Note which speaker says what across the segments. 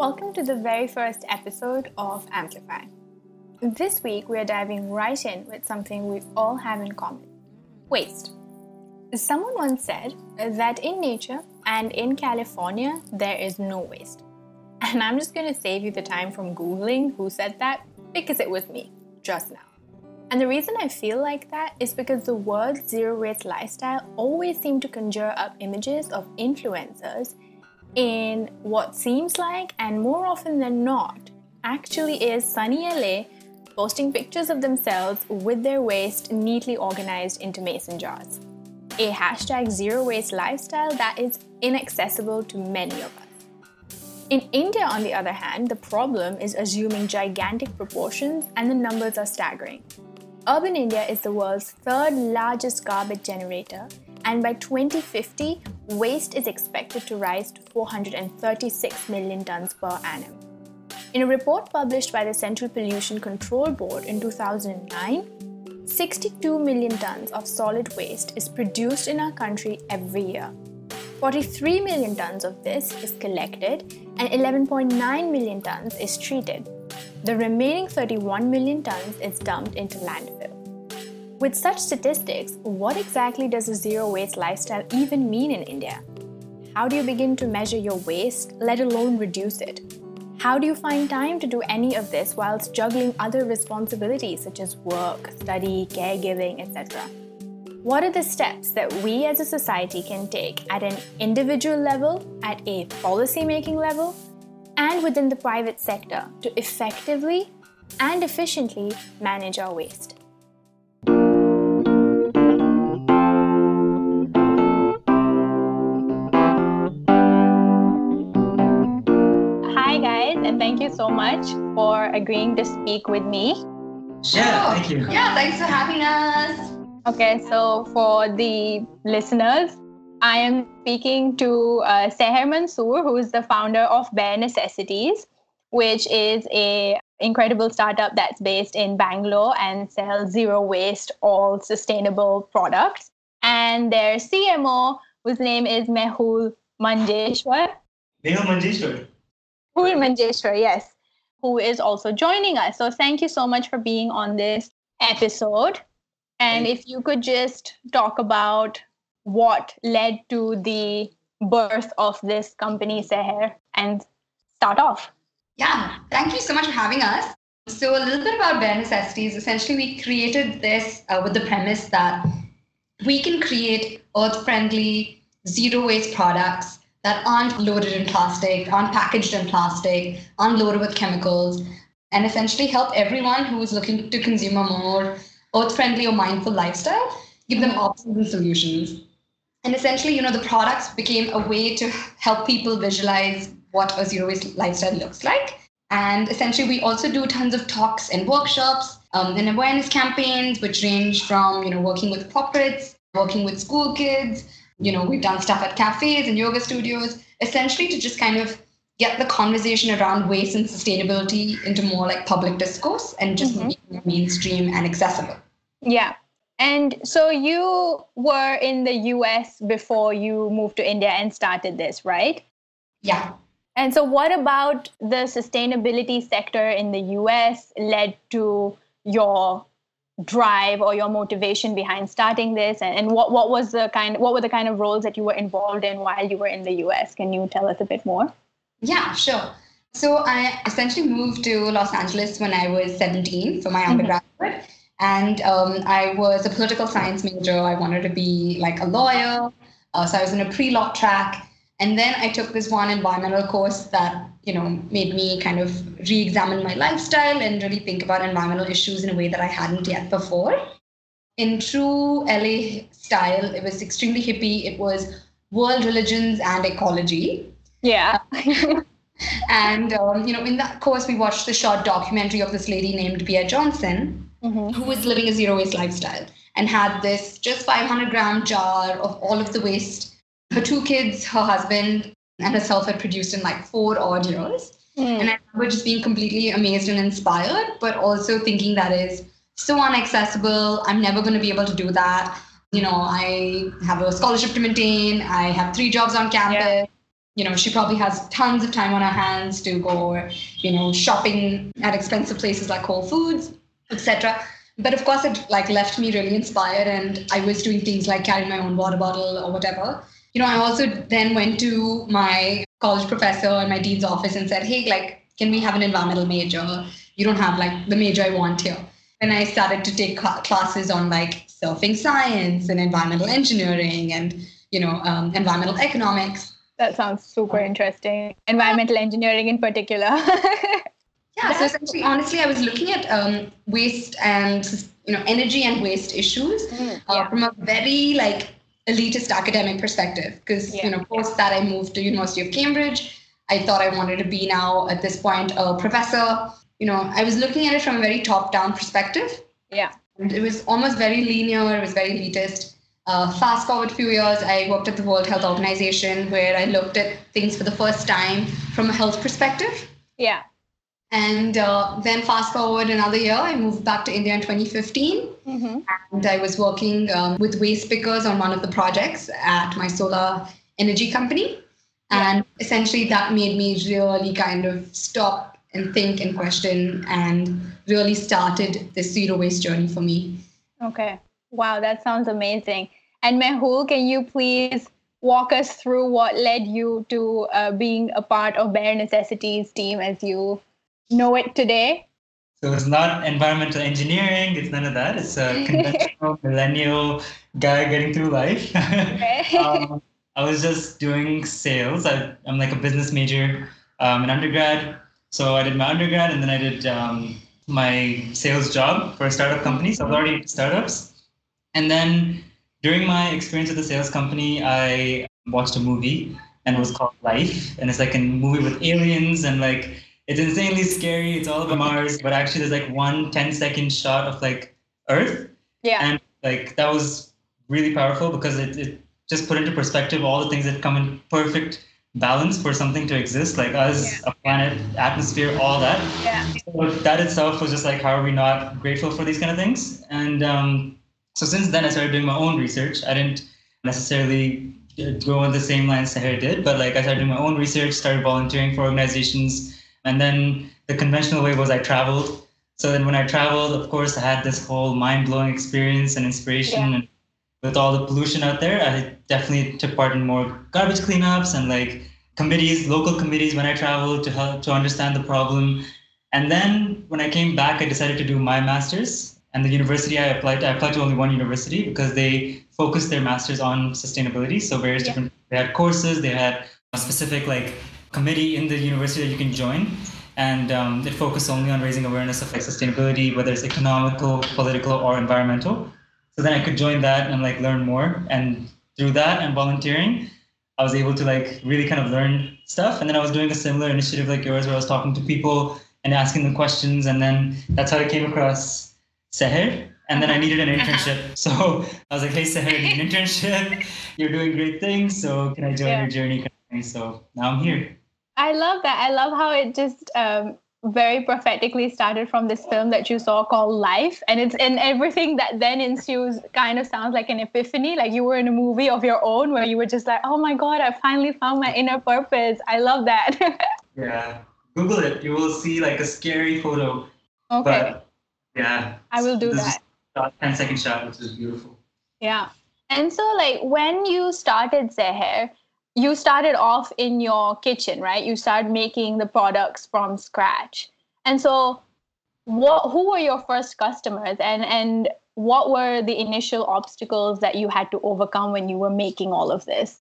Speaker 1: Welcome to the very first episode of Amplify. This week, we are diving right in with something we all have in common waste. Someone once said that in nature and in California, there is no waste. And I'm just going to save you the time from Googling who said that because it was me just now. And the reason I feel like that is because the word zero waste lifestyle always seemed to conjure up images of influencers in what seems like, and more often than not, actually is sunny LA posting pictures of themselves with their waste neatly organized into mason jars. A hashtag zero waste lifestyle that is inaccessible to many of us. In India, on the other hand, the problem is assuming gigantic proportions and the numbers are staggering. Urban India is the world's third largest garbage generator, and by 2050, waste is expected to rise to 436 million tons per annum. In a report published by the Central Pollution Control Board in 2009, 62 million tons of solid waste is produced in our country every year. 43 million tons of this is collected, and 11.9 million tons is treated. The remaining 31 million tons is dumped into landfill. With such statistics, what exactly does a zero waste lifestyle even mean in India? How do you begin to measure your waste, let alone reduce it? How do you find time to do any of this whilst juggling other responsibilities such as work, study, caregiving, etc.? What are the steps that we as a society can take at an individual level, at a policy making level, and within the private sector to effectively and efficiently manage our waste. Thank you so much for agreeing to speak with me.
Speaker 2: Yeah, thank you.
Speaker 3: Yeah, thanks for having us.
Speaker 1: Okay, so for the listeners, I am speaking to uh, Seher Mansoor, who is the founder of Bare Necessities, which is a incredible startup that's based in Bangalore and sells zero waste, all sustainable products. And their CMO, whose name is Mehul Manjeshwar.
Speaker 2: Mehul Manjeshwar.
Speaker 1: Mehul Manjeshwar, yes, who is also joining us. So thank you so much for being on this episode. And if you could just talk about what led to the birth of this company, Seher, and start off.
Speaker 3: Yeah, thank you so much for having us. So, a little bit about Bare Necessities. Essentially, we created this uh, with the premise that we can create earth friendly, zero waste products that aren't loaded in plastic, aren't packaged in plastic, aren't loaded with chemicals, and essentially help everyone who is looking to consume a more earth friendly or mindful lifestyle, give them options and solutions. And essentially you know the products became a way to help people visualize what a zero waste lifestyle looks like. And essentially we also do tons of talks and workshops um, and awareness campaigns which range from you know working with corporates working with school kids you know we've done stuff at cafes and yoga studios essentially to just kind of get the conversation around waste and sustainability into more like public discourse and just mm-hmm. more mainstream and accessible
Speaker 1: yeah and so you were in the US before you moved to India and started this, right?
Speaker 3: Yeah.
Speaker 1: And so, what about the sustainability sector in the US led to your drive or your motivation behind starting this? And, what, what was the kind what were the kind of roles that you were involved in while you were in the US? Can you tell us a bit more?
Speaker 3: Yeah, sure. So I essentially moved to Los Angeles when I was 17 for my mm-hmm. undergraduate. And um, I was a political science major. I wanted to be like a lawyer. Uh, so I was in a pre law track. And then I took this one environmental course that, you know, made me kind of re examine my lifestyle and really think about environmental issues in a way that I hadn't yet before. In true LA style, it was extremely hippie. It was world religions and ecology.
Speaker 1: Yeah.
Speaker 3: and, um, you know, in that course, we watched the short documentary of this lady named Bea Johnson mm-hmm. who was living a zero waste lifestyle and had this just 500 gram jar of all of the waste her two kids, her husband, and herself had produced in like four odd years. Mm. And I remember just being completely amazed and inspired, but also thinking that is so inaccessible. I'm never going to be able to do that. You know, I have a scholarship to maintain. I have three jobs on campus. Yeah. you know, she probably has tons of time on her hands to go, you know, shopping at expensive places like Whole Foods, etc. But of course, it like left me really inspired, and I was doing things like carrying my own water bottle or whatever. You know, I also then went to my college professor and my dean's office and said, "Hey, like, can we have an environmental major? You don't have like the major I want here." And I started to take classes on like surfing science and environmental engineering and you know um, environmental economics
Speaker 1: that sounds super interesting. Environmental engineering in particular.
Speaker 3: yeah, so essentially, honestly, I was looking at um, waste and you know energy and waste issues mm, uh, yeah. from a very like elitist academic perspective. Because yeah. you know, post that, I moved to University of Cambridge. I thought I wanted to be now at this point a professor. You know, I was looking at it from a very top-down perspective.
Speaker 1: Yeah.
Speaker 3: And it was almost very linear. It was very elitist. Uh, fast forward a few years, I worked at the World Health Organization where I looked at things for the first time from a health perspective.
Speaker 1: Yeah.
Speaker 3: And uh, then fast forward another year, I moved back to India in 2015. Mm-hmm. And I was working um, with waste pickers on one of the projects at my solar energy company. Yeah. And essentially, that made me really kind of stop and think and question and really started this zero waste journey for me.
Speaker 1: Okay. Wow, that sounds amazing. And Mehul, can you please walk us through what led you to uh, being a part of Bare Necessities team as you know it today?
Speaker 2: So it's not environmental engineering. It's none of that. It's a conventional millennial guy getting through life. um, I was just doing sales. I, am like a business major um, in undergrad. So I did my undergrad and then I did um, my sales job for a startup company. So I was already into startups. And then during my experience with the sales company, I watched a movie and it was called Life. And it's like a movie with aliens and like it's insanely scary. It's all about Mars, but actually there's like one 10 second shot of like Earth.
Speaker 1: Yeah.
Speaker 2: And like that was really powerful because it, it just put into perspective all the things that come in perfect balance for something to exist, like us, yeah. a planet, atmosphere, all that.
Speaker 1: Yeah.
Speaker 2: So that itself was just like, how are we not grateful for these kind of things? And um, so since then, I started doing my own research. I didn't necessarily go on the same lines Seher did, but like I started doing my own research, started volunteering for organizations, and then the conventional way was I traveled. So then when I traveled, of course, I had this whole mind-blowing experience and inspiration. Yeah. And with all the pollution out there, I definitely took part in more garbage cleanups and like committees, local committees when I traveled to help to understand the problem. And then when I came back, I decided to do my master's and the university I applied to, I applied to only one university because they focused their masters on sustainability. So various yeah. different they had courses, they had a specific like committee in the university that you can join. And um, it focused only on raising awareness of like sustainability, whether it's economical, political, or environmental. So then I could join that and like learn more. And through that and volunteering, I was able to like really kind of learn stuff. And then I was doing a similar initiative like yours where I was talking to people and asking them questions. And then that's how I came across Seher, and then I needed an internship. So I was like, hey, Seher, I need an internship. You're doing great things. So can I join yeah. your journey? So now I'm here.
Speaker 1: I love that. I love how it just um, very prophetically started from this film that you saw called Life. And it's in everything that then ensues kind of sounds like an epiphany. Like you were in a movie of your own where you were just like, oh my God, I finally found my inner purpose. I love that.
Speaker 2: yeah. Google it. You will see like a scary photo.
Speaker 1: Okay.
Speaker 2: But yeah.
Speaker 1: I will do that.
Speaker 2: Shot, 10 second shot, which is beautiful.
Speaker 1: Yeah. And so, like, when you started Seher, you started off in your kitchen, right? You started making the products from scratch. And so, what, who were your first customers and, and what were the initial obstacles that you had to overcome when you were making all of this?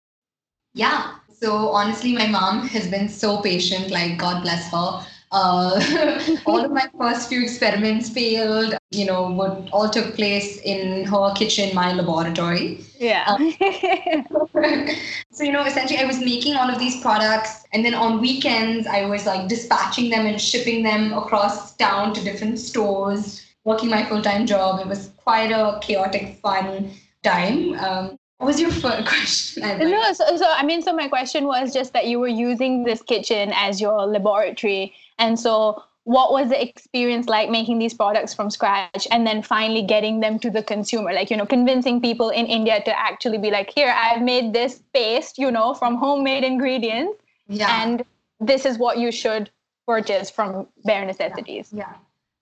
Speaker 3: Yeah. So, honestly, my mom has been so patient, like, God bless her uh, all of my first few experiments failed. You know, what all took place in her kitchen, my laboratory.
Speaker 1: Yeah. Um,
Speaker 3: so you know, essentially, I was making all of these products, and then on weekends, I was like dispatching them and shipping them across town to different stores. Working my full time job, it was quite a chaotic, fun time. Um, what was your first question?
Speaker 1: No, so, so I mean, so my question was just that you were using this kitchen as your laboratory and so, what was the experience like making these products from scratch and then finally getting them to the consumer like you know convincing people in india to actually be like here i've made this paste you know from homemade ingredients
Speaker 3: yeah.
Speaker 1: and this is what you should purchase from bare necessities
Speaker 3: yeah, yeah.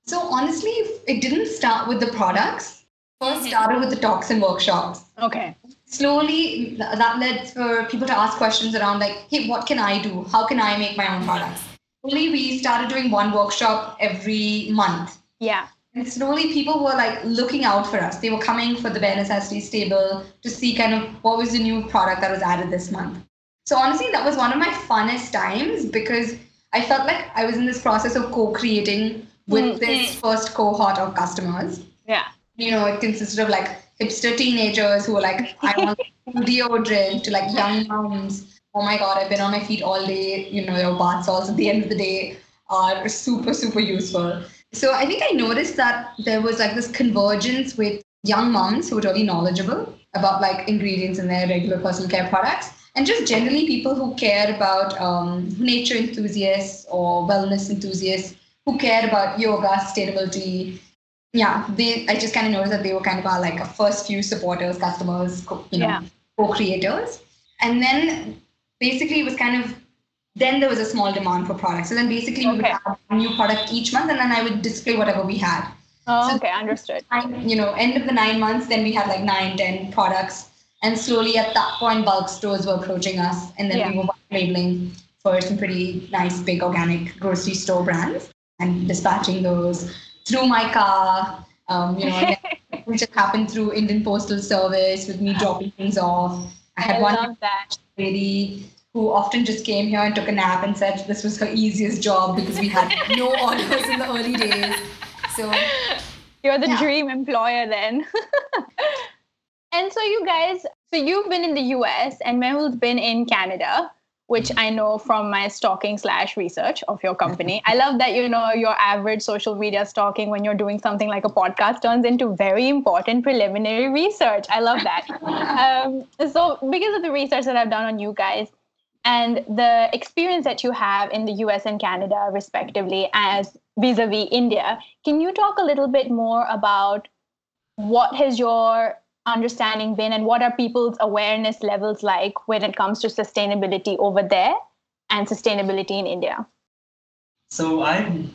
Speaker 3: so honestly it didn't start with the products first mm-hmm. started with the talks and workshops
Speaker 1: okay
Speaker 3: slowly that led for people to ask questions around like hey what can i do how can i make my own products slowly we started doing one workshop every month.
Speaker 1: Yeah.
Speaker 3: And slowly people were like looking out for us. They were coming for the bare necessities table to see kind of what was the new product that was added this month. So honestly, that was one of my funnest times because I felt like I was in this process of co-creating with mm-hmm. this first cohort of customers.
Speaker 1: Yeah.
Speaker 3: You know, it consisted of like hipster teenagers who are like, I want deodorant to like young moms oh my god, I've been on my feet all day. You know, your bath salts at the end of the day are super, super useful. So I think I noticed that there was like this convergence with young moms who were really knowledgeable about like ingredients in their regular personal care products and just generally people who care about um, nature enthusiasts or wellness enthusiasts who care about yoga sustainability yeah they i just kind of noticed that they were kind of our like first few supporters customers you know yeah. co-creators and then basically it was kind of then there was a small demand for products. So then basically we would have a new product each month and then I would display whatever we had.
Speaker 1: Oh, so okay, understood.
Speaker 3: You know, end of the nine months, then we had like nine, ten products. And slowly at that point, bulk stores were approaching us. And then yeah. we were labeling for some pretty nice, big organic grocery store brands and dispatching those through my car. Um, you know, which had happened through Indian Postal Service with me dropping things off.
Speaker 1: I had I one that.
Speaker 3: lady who often just came here and took a nap and said this was her easiest job because we had no orders in the early days. So
Speaker 1: you're the yeah. dream employer then. and so you guys, so you've been in the US and Mehul's been in Canada which I know from my stalking slash research of your company. I love that you know your average social media stalking when you're doing something like a podcast turns into very important preliminary research. I love that. um, so because of the research that I've done on you guys and the experience that you have in the US and Canada respectively as vis-a-vis India, can you talk a little bit more about what has your understanding been and what are people's awareness levels like when it comes to sustainability over there and sustainability in India?
Speaker 2: So I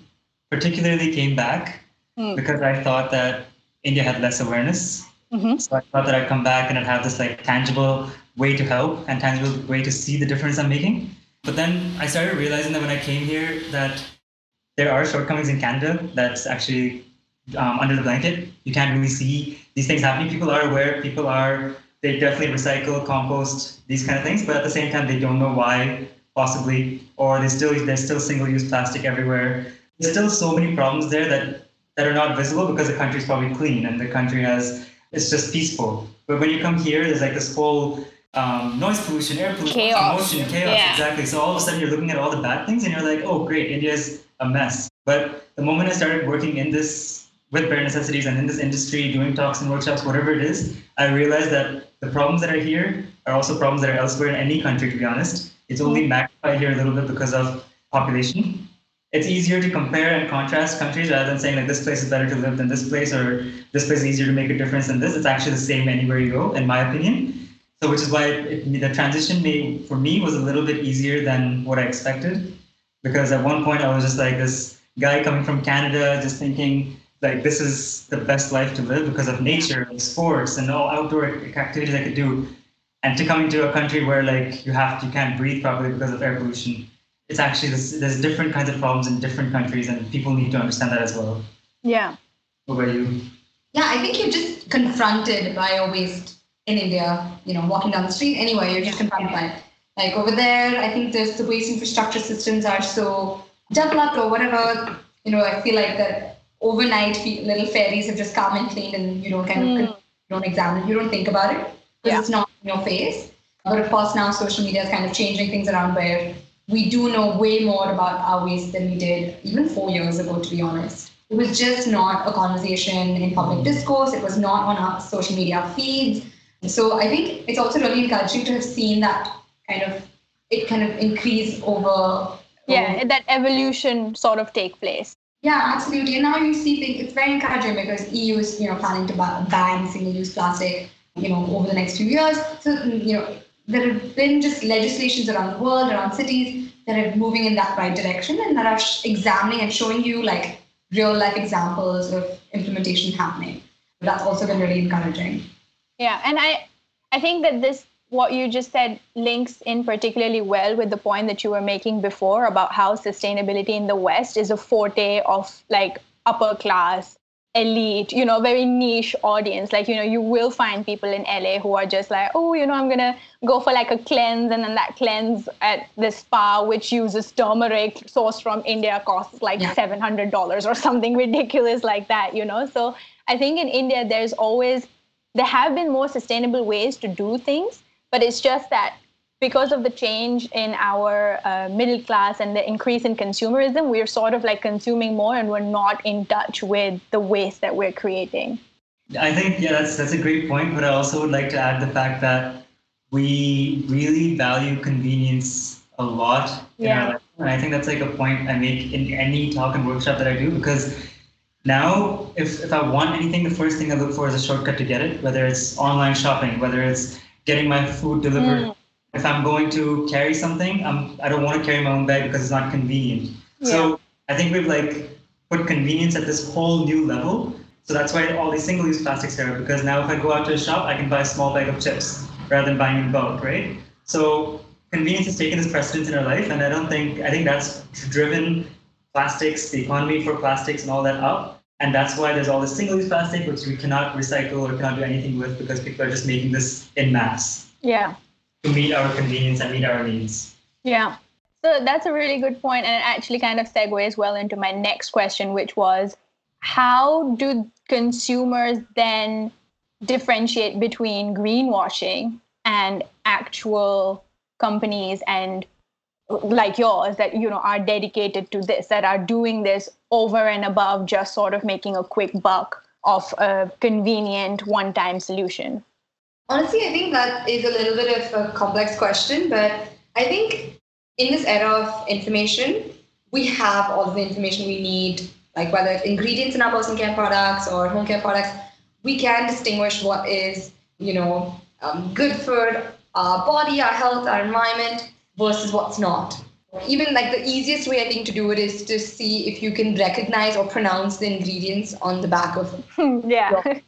Speaker 2: particularly came back mm. because I thought that India had less awareness. Mm-hmm. So I thought that I'd come back and I'd have this like tangible way to help and tangible way to see the difference I'm making. But then I started realizing that when I came here that there are shortcomings in Canada that's actually um, under the blanket. You can't really see these things happening. People are aware. People are they definitely recycle, compost, these kind of things, but at the same time they don't know why, possibly, or they still there's still single-use plastic everywhere. There's still so many problems there that that are not visible because the country is probably clean and the country has it's just peaceful. But when you come here, there's like this whole um, noise pollution, air pollution, chaos. chaos. Yeah. Exactly. So all of a sudden you're looking at all the bad things and you're like, oh great, India's a mess. But the moment I started working in this with bare necessities and in this industry, doing talks and workshops, whatever it is, I realized that the problems that are here are also problems that are elsewhere in any country, to be honest. It's only mm-hmm. magnified here a little bit because of population. It's easier to compare and contrast countries rather than saying like this place is better to live than this place or this place is easier to make a difference than this. It's actually the same anywhere you go, in my opinion. So, which is why it, the transition may, for me was a little bit easier than what I expected, because at one point I was just like this guy coming from Canada, just thinking like this is the best life to live because of nature and sports and all outdoor activities I could do. And to come into a country where like you have you can't breathe properly because of air pollution, it's actually this, there's different kinds of problems in different countries, and people need to understand that as well.
Speaker 1: Yeah.
Speaker 2: What about you?
Speaker 3: Yeah, I think you're just confronted by your waste in India. You know, walking down the street anyway, you're just confronted by it. Like over there, I think there's the waste infrastructure systems are so developed or whatever. You know, I feel like that overnight little fairies have just come and cleaned and you don't kind mm. of you don't examine you don't think about it because yeah. it's not in your face. But of course now social media is kind of changing things around where we do know way more about our waste than we did even four years ago to be honest. It was just not a conversation in public discourse. It was not on our social media feeds. So i think it's also really encouraging to have seen that kind of it kind of increase over
Speaker 1: yeah that evolution sort of take place
Speaker 3: Yeah, absolutely. And now you see things, it's very encouraging because EU is, you know, planning to ban single-use plastic, you know, over the next few years. So, mm, you know, there have been just legislations around the world, around cities that are moving in that right direction and that are examining and showing you like real life examples of implementation happening. That's also been really encouraging.
Speaker 1: Yeah, and I I think that this what you just said links in particularly well with the point that you were making before about how sustainability in the West is a forte of like upper class elite, you know, very niche audience. Like, you know, you will find people in LA who are just like, oh, you know, I'm going to go for like a cleanse. And then that cleanse at the spa, which uses turmeric sourced from India, costs like yeah. $700 or something ridiculous like that, you know? So I think in India, there's always, there have been more sustainable ways to do things, but it's just that because of the change in our uh, middle class and the increase in consumerism, we're sort of like consuming more and we're not in touch with the waste that we're creating.
Speaker 2: I think, yeah, that's, that's a great point. But I also would like to add the fact that we really value convenience a lot.
Speaker 1: Yeah.
Speaker 2: And I think that's like a point I make in any talk and workshop that I do because now if, if I want anything, the first thing I look for is a shortcut to get it, whether it's online shopping, whether it's getting my food delivered. Mm if I'm going to carry something, I'm, I don't want to carry my own bag because it's not convenient. Yeah. So I think we've like put convenience at this whole new level. So that's why all these single-use plastics are because now if I go out to a shop, I can buy a small bag of chips rather than buying in bulk, right? So convenience has taken this precedence in our life, and I don't think I think that's driven plastics, the economy for plastics, and all that up. And that's why there's all this single-use plastic, which we cannot recycle or cannot do anything with because people are just making this in mass.
Speaker 1: Yeah
Speaker 2: to meet our convenience and meet our needs.
Speaker 1: Yeah. So that's a really good point, and it actually kind of segues well into my next question, which was how do consumers then differentiate between greenwashing and actual companies and like yours that you know are dedicated to this that are doing this over and above just sort of making a quick buck of a convenient one time solution?
Speaker 3: Honestly, I think that is a little bit of a complex question, but I think in this era of information, we have all the information we need, like whether it's ingredients in our personal care products or home care products, we can distinguish what is, you know, um, good for our body, our health, our environment versus what's not. Even like the easiest way I think to do it is to see if you can recognize or pronounce the ingredients on the back of
Speaker 1: yeah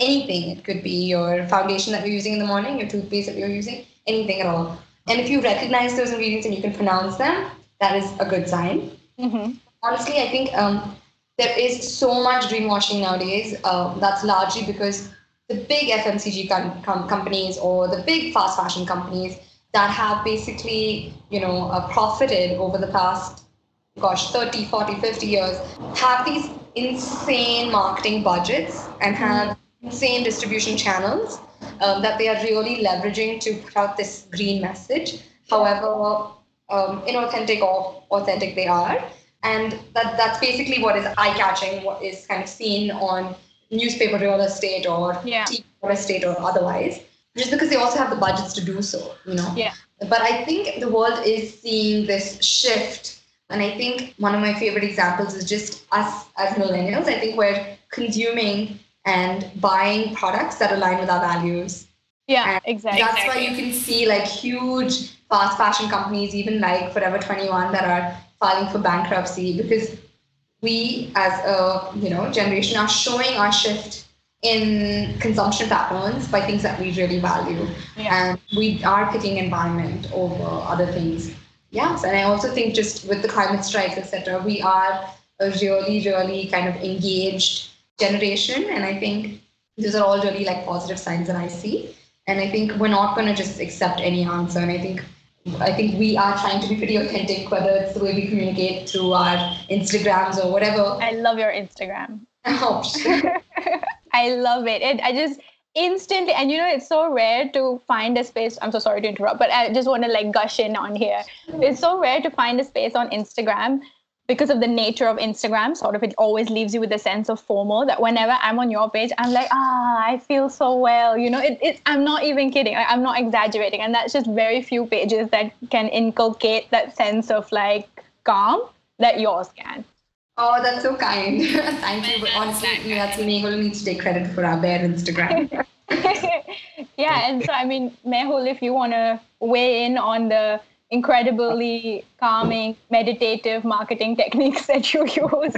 Speaker 3: anything. It could be your foundation that you're using in the morning, your toothpaste that you're using, anything at all. And if you recognize those ingredients and you can pronounce them, that is a good sign.
Speaker 1: Mm-hmm.
Speaker 3: Honestly, I think um, there is so much greenwashing nowadays. Uh, that's largely because the big FMCG com- com- companies or the big fast fashion companies that have basically, you know, uh, profited over the past, gosh, 30, 40, 50 years, have these insane marketing budgets and have mm-hmm insane distribution channels um, that they are really leveraging to put out this green message, however um, inauthentic or authentic they are. And that, that's basically what is eye catching, what is kind of seen on newspaper real estate or
Speaker 1: yeah.
Speaker 3: TV real estate or otherwise, just because they also have the budgets to do so, you know?
Speaker 1: Yeah.
Speaker 3: But I think the world is seeing this shift. And I think one of my favorite examples is just us as millennials. I think we're consuming and buying products that align with our values.
Speaker 1: Yeah,
Speaker 3: and
Speaker 1: exactly.
Speaker 3: That's why you can see like huge fast fashion companies, even like Forever 21, that are filing for bankruptcy because we as a you know generation are showing our shift in consumption patterns by things that we really value.
Speaker 1: Yeah.
Speaker 3: And we are picking environment over other things. Yes, and I also think just with the climate strikes, etc., we are a really, really kind of engaged generation. And I think these are all really like positive signs that I see. And I think we're not going to just accept any answer. And I think I think we are trying to be pretty authentic, whether it's the way we communicate through our Instagrams or whatever.
Speaker 1: I love your Instagram.
Speaker 3: Oh,
Speaker 1: I love it. it. I just instantly, and you know, it's so rare to find a space. I'm so sorry to interrupt, but I just want to like gush in on here. It's so rare to find a space on Instagram because of the nature of Instagram, sort of it always leaves you with a sense of FOMO that whenever I'm on your page, I'm like, ah, I feel so well. You know, it, it, I'm not even kidding. I'm not exaggerating. And that's just very few pages that can inculcate that sense of like calm that yours can.
Speaker 3: Oh, that's so kind. Thank you. But honestly, that's Mehul needs to take credit for our bare Instagram.
Speaker 1: yeah, and so I mean, Mehul, if you want to weigh in on the incredibly calming, meditative marketing techniques that you use?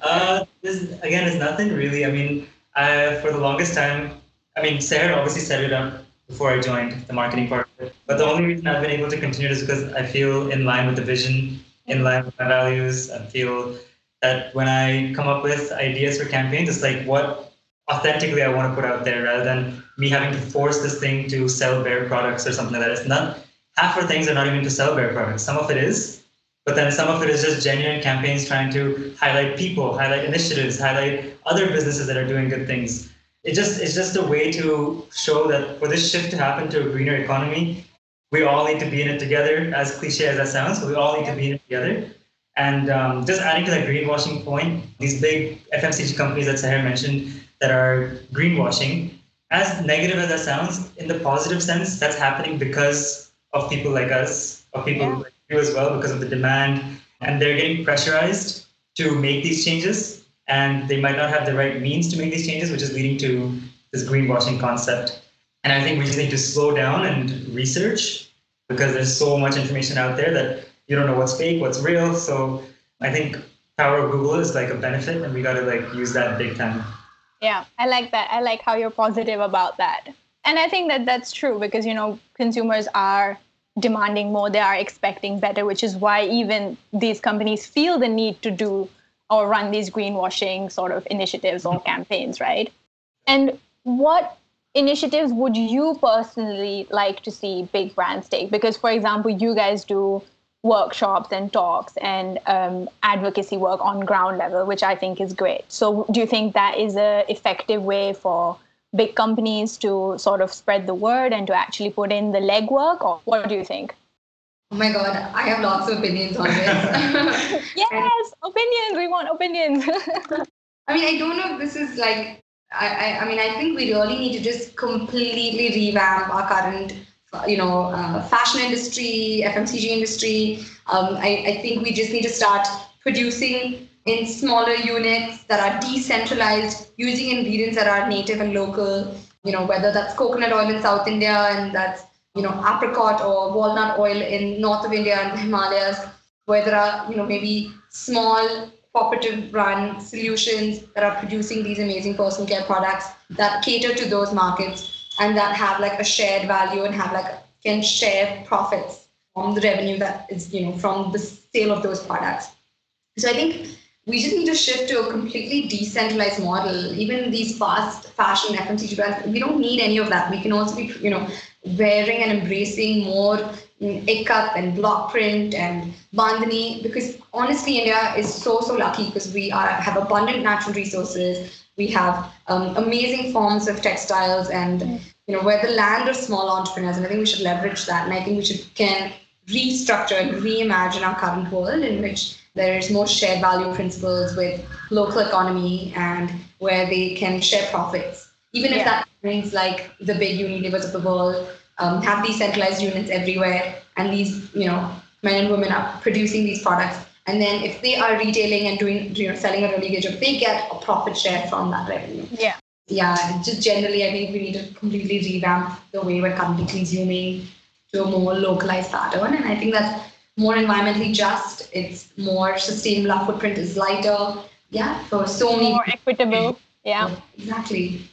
Speaker 2: uh, this, again, it's nothing really. I mean, I, for the longest time, I mean, Seher obviously set it up before I joined the marketing part. But the only reason I've been able to continue is because I feel in line with the vision, in line with my values. I feel that when I come up with ideas for campaigns, it's like what authentically I want to put out there rather than me having to force this thing to sell bare products or something like that. It's not half our things are not even to sell bare products. Some of it is, but then some of it is just genuine campaigns trying to highlight people, highlight initiatives, highlight other businesses that are doing good things. It just it's just a way to show that for this shift to happen to a greener economy, we all need to be in it together. As cliche as that sounds, but we all need to be in it together. And um, just adding to that greenwashing point, these big FMCG companies that Seher mentioned that are greenwashing, as negative as that sounds, in the positive sense, that's happening because of people like us, of people yeah. like you as well, because of the demand. And they're getting pressurized to make these changes, and they might not have the right means to make these changes, which is leading to this greenwashing concept. And I think we just need to slow down and research because there's so much information out there that you don't know what's fake, what's real. So I think power of Google is like a benefit, and we got to like use that big time.
Speaker 1: Yeah, I like that. I like how you're positive about that. And I think that that's true because you know consumers are demanding more, they are expecting better, which is why even these companies feel the need to do or run these greenwashing sort of initiatives or campaigns, right? And what initiatives would you personally like to see big brands take? Because, for example, you guys do workshops and talks and um, advocacy work on ground level, which I think is great. So, do you think that is a effective way for big companies to sort of spread the word and to actually put in the legwork or what do you think
Speaker 3: oh my god i have lots of opinions on
Speaker 1: this yes opinions we want opinions
Speaker 3: i mean i don't know if this is like I, I, mean i think we really need to just completely revamp our current you know uh, fashion industry fmcg industry. Um, I, I think we just need to start producing in smaller units that are decentralized using ingredients that are native and local you know whether that's coconut oil in south india and that's you know apricot or walnut oil in north of india and the himalayas where there are you know maybe small cooperative run solutions that are producing these amazing personal care products that cater to those markets and that have like a shared value and have like can share profits from the revenue that is you know from the sale of those products so i think we just need to shift to a completely decentralized model. Even these fast fashion FMCG brands, we don't need any of that. We can also be, you know, wearing and embracing more ikat and block print and bandhani because honestly, India is so so lucky because we are have abundant natural resources. We have um, amazing forms of textiles and you know we're the land of small entrepreneurs, and I think we should leverage that. And I think we should can restructure and reimagine our current world in which there's more shared value principles with local economy and where they can share profits. Even if that means like the big Unilevers of the world um, have these centralized units everywhere, and these you know men and women are producing these products. And then if they are retailing and doing you know selling a really good job, they get a profit share from that revenue.
Speaker 1: Yeah.
Speaker 3: Yeah, just generally, I think we need to completely revamp the way we're currently consuming to a more localized pattern. And I think that's more environmentally just. It's more sustainable. Our footprint is lighter. Yeah, for so many.
Speaker 1: More equitable. Yeah.
Speaker 3: Exactly.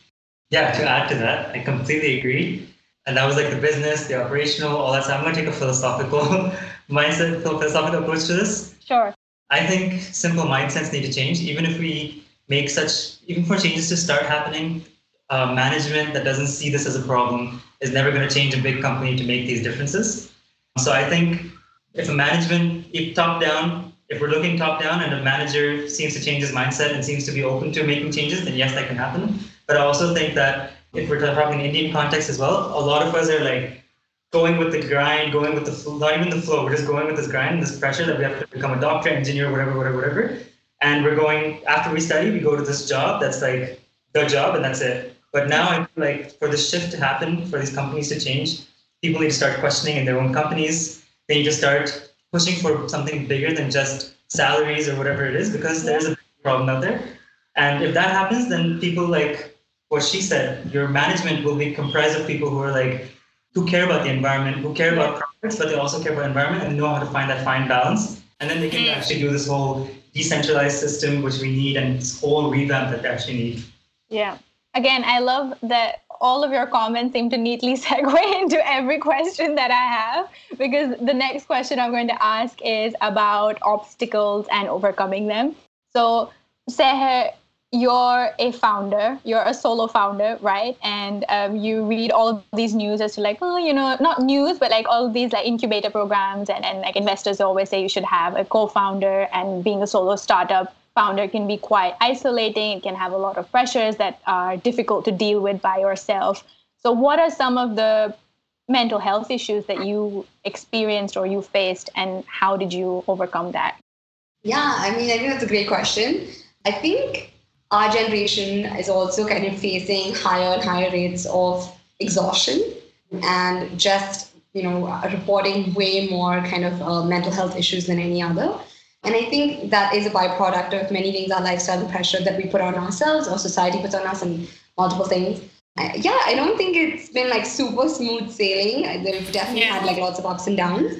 Speaker 2: Yeah, to add to that, I completely agree. And that was like the business, the operational, all that. So I'm going to take a philosophical mindset, philosophical approach to this.
Speaker 1: Sure.
Speaker 2: I think simple mindsets need to change. Even if we make such, even for changes to start happening, uh, management that doesn't see this as a problem is never going to change a big company to make these differences. So I think if a management, if top down, if we're looking top down and a manager seems to change his mindset and seems to be open to making changes, then yes, that can happen. But I also think that if we're talking Indian context as well, a lot of us are like going with the grind, going with the flow, not even the flow, we're just going with this grind, this pressure that we have to become a doctor, engineer, whatever, whatever, whatever. And we're going, after we study, we go to this job that's like the job and that's it. But now I feel like for the shift to happen, for these companies to change, people need to start questioning in their own companies they need to start pushing for something bigger than just salaries or whatever it is because there's a problem out there. And if that happens, then people like what she said, your management will be comprised of people who are like who care about the environment, who care about profits, but they also care about environment and know how to find that fine balance. And then they can mm. actually do this whole decentralized system which we need and this whole revamp that they actually need.
Speaker 1: Yeah. Again, I love that all of your comments seem to neatly segue into every question that I have because the next question I'm going to ask is about obstacles and overcoming them. So, Seher, you're a founder, you're a solo founder, right? And um, you read all of these news as to like, oh, you know, not news, but like all these like incubator programs and, and like investors always say you should have a co-founder and being a solo startup founder can be quite isolating. It can have a lot of pressures that are difficult to deal with by yourself. So what are some of the mental health issues that you experienced or you faced and how did you overcome that?
Speaker 3: Yeah, I mean, I think that's a great question. I think our generation is also kind of facing higher and higher rates of exhaustion and just you know reporting way more kind of uh, mental health issues than any other. And i think that is a byproduct of many things our lifestyle and pressure that we put on ourselves or society puts on us and multiple things. Yeah i don't think it's been like super smooth sailing. They've definitely yeah. had like lots of ups and downs.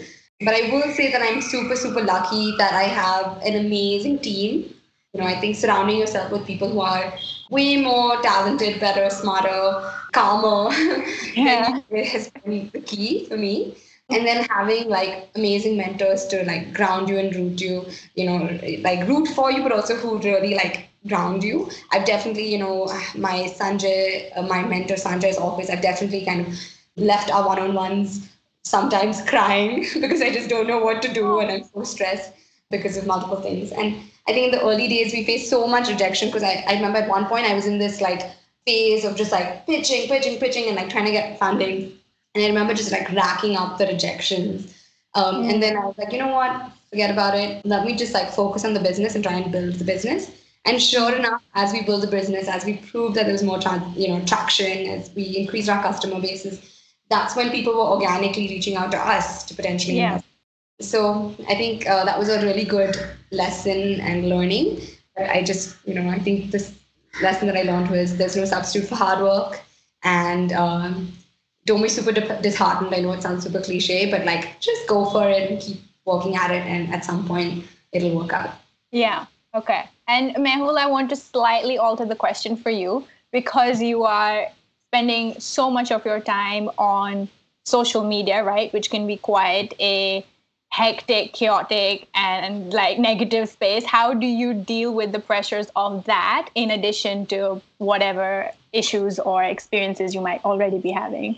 Speaker 3: But i will say that i'm super super lucky that i have an amazing team you know, I think surrounding yourself with people who are way more talented, better, smarter, calmer yeah. has been the key for me. And then having like amazing mentors to like ground you and root you, you know, like root for you, but also who really like ground you. I've definitely, you know, my Sanjay, uh, my mentor Sanjay is always, I've definitely kind of left our one on ones sometimes crying because I just don't know what to do and I'm so stressed because of multiple things. And I think in the early days we faced so much rejection because I, I remember at one point I was in this like phase of just like pitching, pitching, pitching, and like trying to get funding. And I remember just like racking up the rejections. Um, mm-hmm. And then I was like, you know what? Forget about it. Let me just like focus on the business and try and build the business. And sure enough, as we build the business, as we proved that there was more, tra- you know, traction, as we increased our customer bases, that's when people were organically reaching out to us to potentially
Speaker 1: yeah. invest
Speaker 3: so I think uh, that was a really good lesson and learning. I just, you know, I think this lesson that I learned was there's no substitute for hard work and um, don't be super disheartened. I know it sounds super cliche, but like just go for it and keep working at it, and at some point it'll work out.
Speaker 1: Yeah. Okay. And Mehul, I want to slightly alter the question for you because you are spending so much of your time on social media, right? Which can be quite a hectic, chaotic, and like negative space, how do you deal with the pressures of that in addition to whatever issues or experiences you might already be having?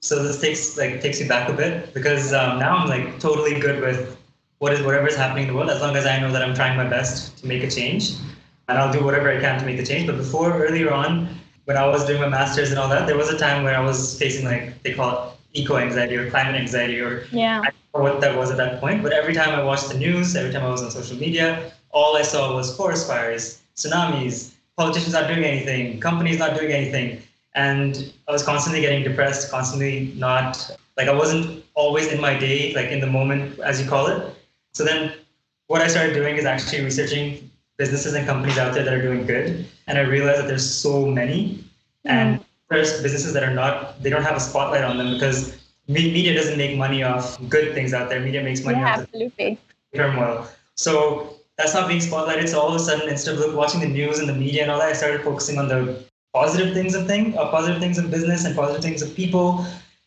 Speaker 2: So this takes like takes you back a bit because um, now I'm like totally good with what is whatever is happening in the world as long as I know that I'm trying my best to make a change, and I'll do whatever I can to make the change. But before earlier on, when I was doing my masters and all that, there was a time where I was facing like they call it eco anxiety or climate anxiety or
Speaker 1: yeah. I
Speaker 2: don't know what that was at that point. But every time I watched the news, every time I was on social media, all I saw was forest fires, tsunamis, politicians not doing anything, companies not doing anything. And I was constantly getting depressed, constantly not like I wasn't always in my day, like in the moment, as you call it. So then what I started doing is actually researching businesses and companies out there that are doing good. And I realized that there's so many. Mm. And there's businesses that are not they don't have a spotlight on them because media doesn't make money off good things out there. Media makes money
Speaker 1: yeah,
Speaker 2: off
Speaker 1: absolutely.
Speaker 2: turmoil. So that's not being spotlighted. So all of a sudden, instead of watching the news and the media and all that, I started focusing on the positive things of thing, uh, positive things of business and positive things of people.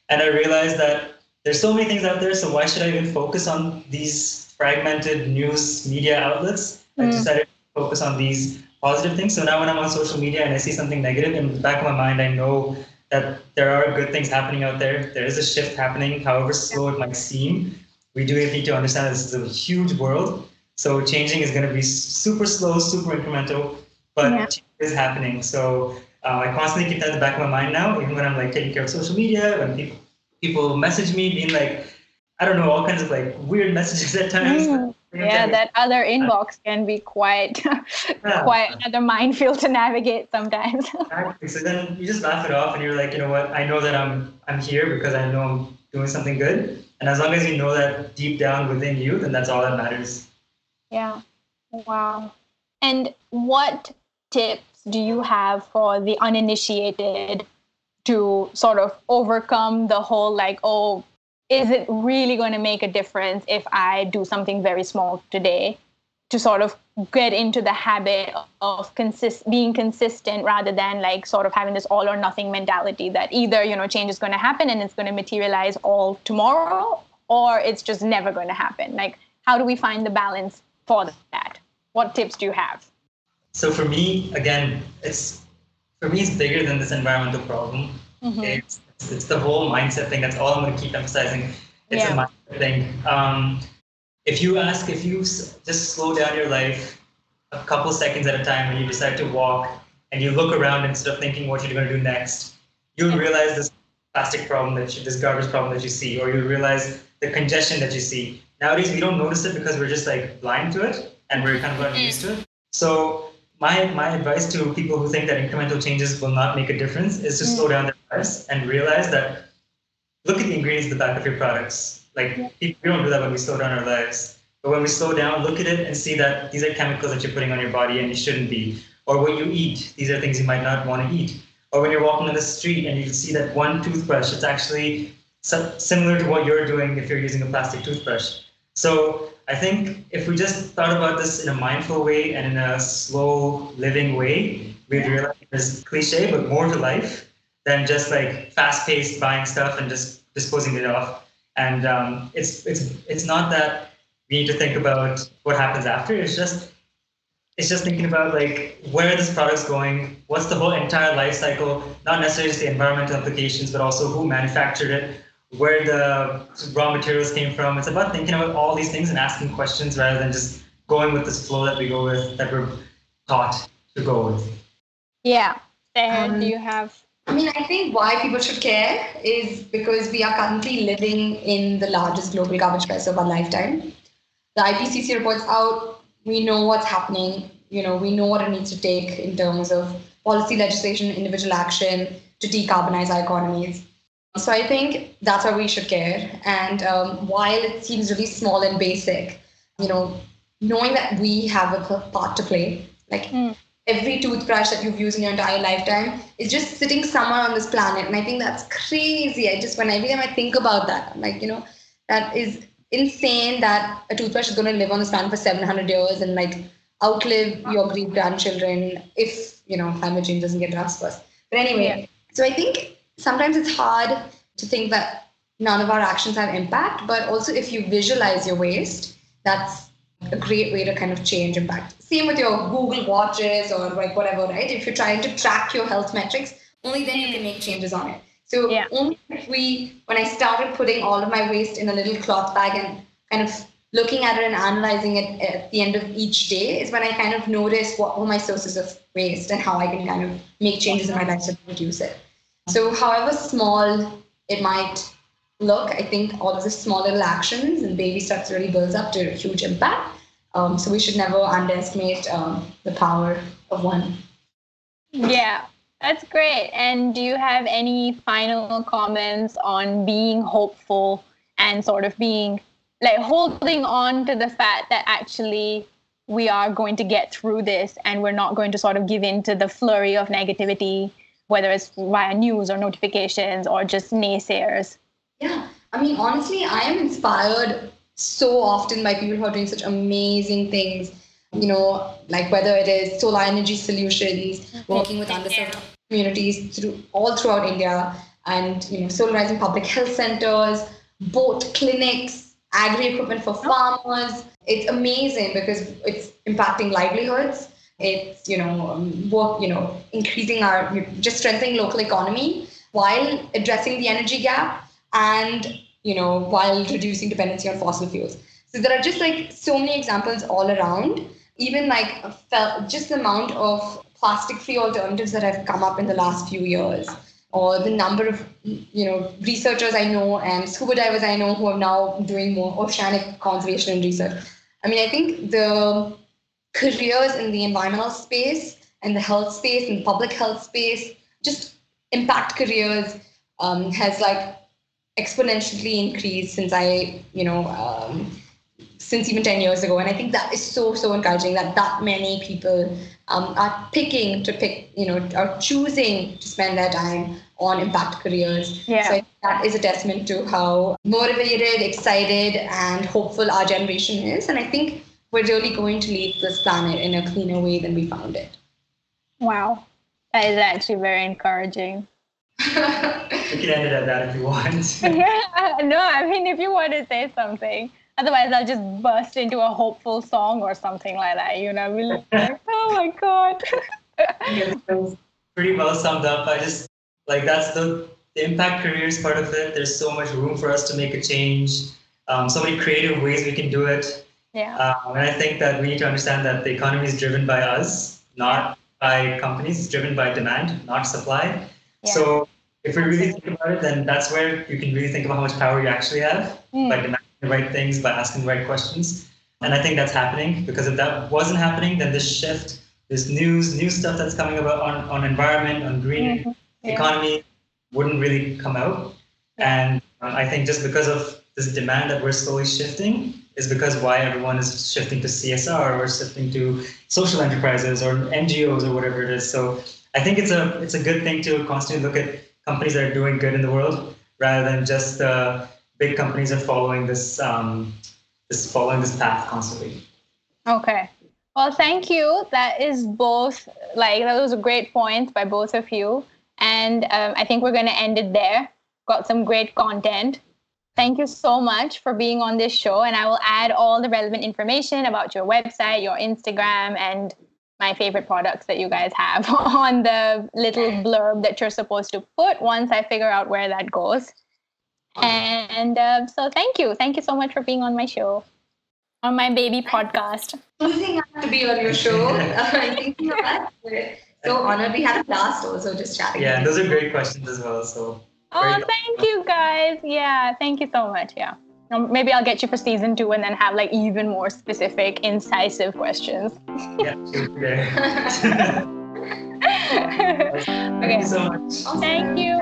Speaker 2: And I realized that there's so many things out there. So why should I even focus on these fragmented news media outlets? Mm. I decided focus on these positive things. So now when I'm on social media and I see something negative, in the back of my mind, I know that there are good things happening out there. There is a shift happening, however slow it might seem. We do need to understand this is a huge world. So changing is going to be super slow, super incremental, but yeah. change is happening. So uh, I constantly keep that in the back of my mind now, even when I'm like taking care of social media, when people people message me being like, I don't know, all kinds of like weird messages at times. Mm
Speaker 1: yeah that other inbox can be quite yeah. quite another minefield to navigate sometimes
Speaker 2: exactly. so then you just laugh it off and you're like you know what i know that i'm i'm here because i know i'm doing something good And as long as you know that deep down within you, then that's all that matters.
Speaker 1: Yeah. Wow. And what tips do you have for the uninitiated to sort of overcome the whole like, oh, is it really going to make a difference if I do something very small today? To sort of get into the habit of consist being consistent rather than like sort of having this all or nothing mentality that either you know change is going to happen and it's going to materialize all tomorrow or it's just never going to happen like how do we find the balance for that what tips do you have
Speaker 2: so for me again it's for me it's bigger than this environmental problem mm-hmm. it's, it's the whole mindset thing that's all i'm going to keep emphasizing it's yeah. a mindset thing um, if you ask, if you just slow down your life a couple seconds at a time when you decide to walk and you look around instead of thinking what you're going to do next, you'll realize this plastic problem that you, this garbage problem that you see, or you realize the congestion that you see. Nowadays, we don't notice it because we're just like blind to it and we're kind of gotten used to it. So my my advice to people who think that incremental changes will not make a difference is to mm. slow down their lives and realize that look at the ingredients at the back of your products like we don't do that when we slow down our lives. But when we slow down, look at it and see that these are chemicals that you're putting on your body and you shouldn't be. Or what you eat, these are things you might not want to eat. Or when you're walking on the street and you see that one toothbrush, it's actually similar to what you're doing if you're using a plastic toothbrush. So I think if we just thought about this in a mindful way and in a slow living way, we'd realize it's cliche, but more to life than just like fast paced buying stuff and just disposing it off. And um, it's it's it's not that we need to think about what happens after. It's just it's just thinking about like where this product's going, what's the whole entire life cycle, not necessarily just the environmental implications, but also who manufactured it, where the raw materials came from. It's about thinking about all these things and asking questions rather than just going with this flow that we go with, that we're taught to go with.
Speaker 1: Yeah. And um, do you have
Speaker 3: I mean, I think why people should care is because we are currently living in the largest global garbage crisis of our lifetime. The IPCC reports out, we know what's happening, you know, we know what it needs to take in terms of policy legislation, individual action to decarbonize our economies. So I think that's why we should care. And um, while it seems really small and basic, you know, knowing that we have a part to play, like mm every toothbrush that you've used in your entire lifetime is just sitting somewhere on this planet. And I think that's crazy. I just, when every time I think about that, I'm like, you know, that is insane that a toothbrush is going to live on this planet for 700 years and like outlive your great grandchildren if, you know, climate change doesn't get first. But anyway, yeah. so I think sometimes it's hard to think that none of our actions have impact, but also if you visualize your waste, that's a great way to kind of change impact. Same with your Google watches or like whatever, right? If you're trying to track your health metrics, only then you can make changes on it. So yeah. only if we, when I started putting all of my waste in a little cloth bag and kind of looking at it and analyzing it at the end of each day is when I kind of noticed what were my sources of waste and how I can kind of make changes in my life to reduce it. So however small it might look, I think all of the small little actions and baby steps really builds up to a huge impact. Um, so we should never underestimate um, the power of one.
Speaker 1: Yeah, that's great. And do you have any final comments on being hopeful and sort of being like holding on to the fact that actually we are going to get through this and we're not going to sort of give in to the flurry of negativity, whether it's via news or notifications or just naysayers?
Speaker 3: Yeah, I mean, honestly, I am inspired so often by people who are doing such amazing things. You know, like whether it is solar energy solutions, working with underserved communities through all throughout India, and you know, solarizing public health centers, boat clinics, agri equipment for oh. farmers. It's amazing because it's impacting livelihoods. It's you know work you know increasing our just strengthening local economy while addressing the energy gap and you know while reducing dependency on fossil fuels. So there are just like so many examples all around. Even like just the amount of plastic free alternatives that have come up in the last few years or the number of you know researchers i know and scuba divers i know who are now doing more oceanic conservation and research. I mean i think the careers in the environmental space and the health space and public health space just impact careers um, has like exponentially increased since I, you know, um, since even 10 years ago. And I think that is so, so encouraging that that many people um, are picking to pick, you know, are choosing to spend their time on impact careers.
Speaker 1: Yeah.
Speaker 3: So that is a testament to how motivated, excited, and hopeful our generation is. And I think we're really going to leave this planet in a cleaner way than we found it.
Speaker 1: Wow. That is actually very encouraging.
Speaker 2: We can end it at that if you want.
Speaker 1: yeah, no, I mean, if you want to say something, otherwise I'll just burst into a hopeful song or something like that. You know, really like, oh my god.
Speaker 2: Pretty well summed up. I just like that's the, the impact careers part of it. There's so much room for us to make a change. Um, so many creative ways we can do it.
Speaker 1: Yeah.
Speaker 2: Um, and I think that we need to understand that the economy is driven by us, not by companies. It's driven by demand, not supply.
Speaker 1: Yeah.
Speaker 2: So if we really think about it, then that's where you can really think about how much power you actually have
Speaker 1: Mm.
Speaker 2: by demanding the right things, by asking the right questions. And I think that's happening because if that wasn't happening, then this shift, this news, new stuff that's coming about on, on environment, on green
Speaker 1: Mhm. Yeah.
Speaker 2: economy wouldn't really come out. And uh, I think just because of this demand that we're slowly shifting is because why everyone is shifting to CSR or shifting to social enterprises or NGOs or whatever it is. So I think it's a it's a good thing to constantly look at companies that are doing good in the world rather than just uh, big companies are following this um, this following this path constantly.
Speaker 1: Okay. Well, thank you. That is both like those are great points by both of you, and um, I think we're going to end it there. Got some great content. Thank you so much for being on this show, and I will add all the relevant information about your website, your Instagram, and my favorite products that you guys have on the little blurb that you're supposed to put once I figure out where that goes. And um, so, thank you. Thank you so much for being on my show, on my baby podcast.
Speaker 3: Choosing us to be on your show. Thank you so much. So honored. We had a blast also just chatting.
Speaker 2: Yeah, those are great questions as well. So
Speaker 1: Oh, thank you guys. Yeah, thank you so much. Yeah. Um, Maybe I'll get you for season two and then have like even more specific, incisive questions.
Speaker 2: yeah, you're. Thank
Speaker 1: okay.
Speaker 2: you so much.
Speaker 1: Thank you.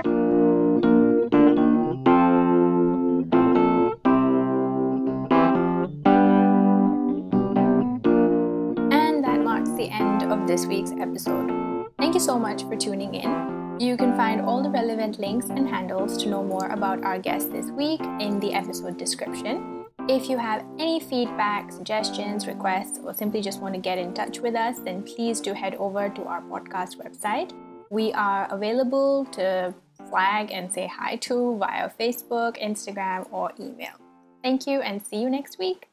Speaker 1: And that marks the end of this week's episode. Thank you so much for tuning in. You can find all the relevant links and handles to know more about our guest this week in the episode description. If you have any feedback, suggestions, requests, or simply just want to get in touch with us, then please do head over to our podcast website. We are available to flag and say hi to via Facebook, Instagram, or email. Thank you and see you next week.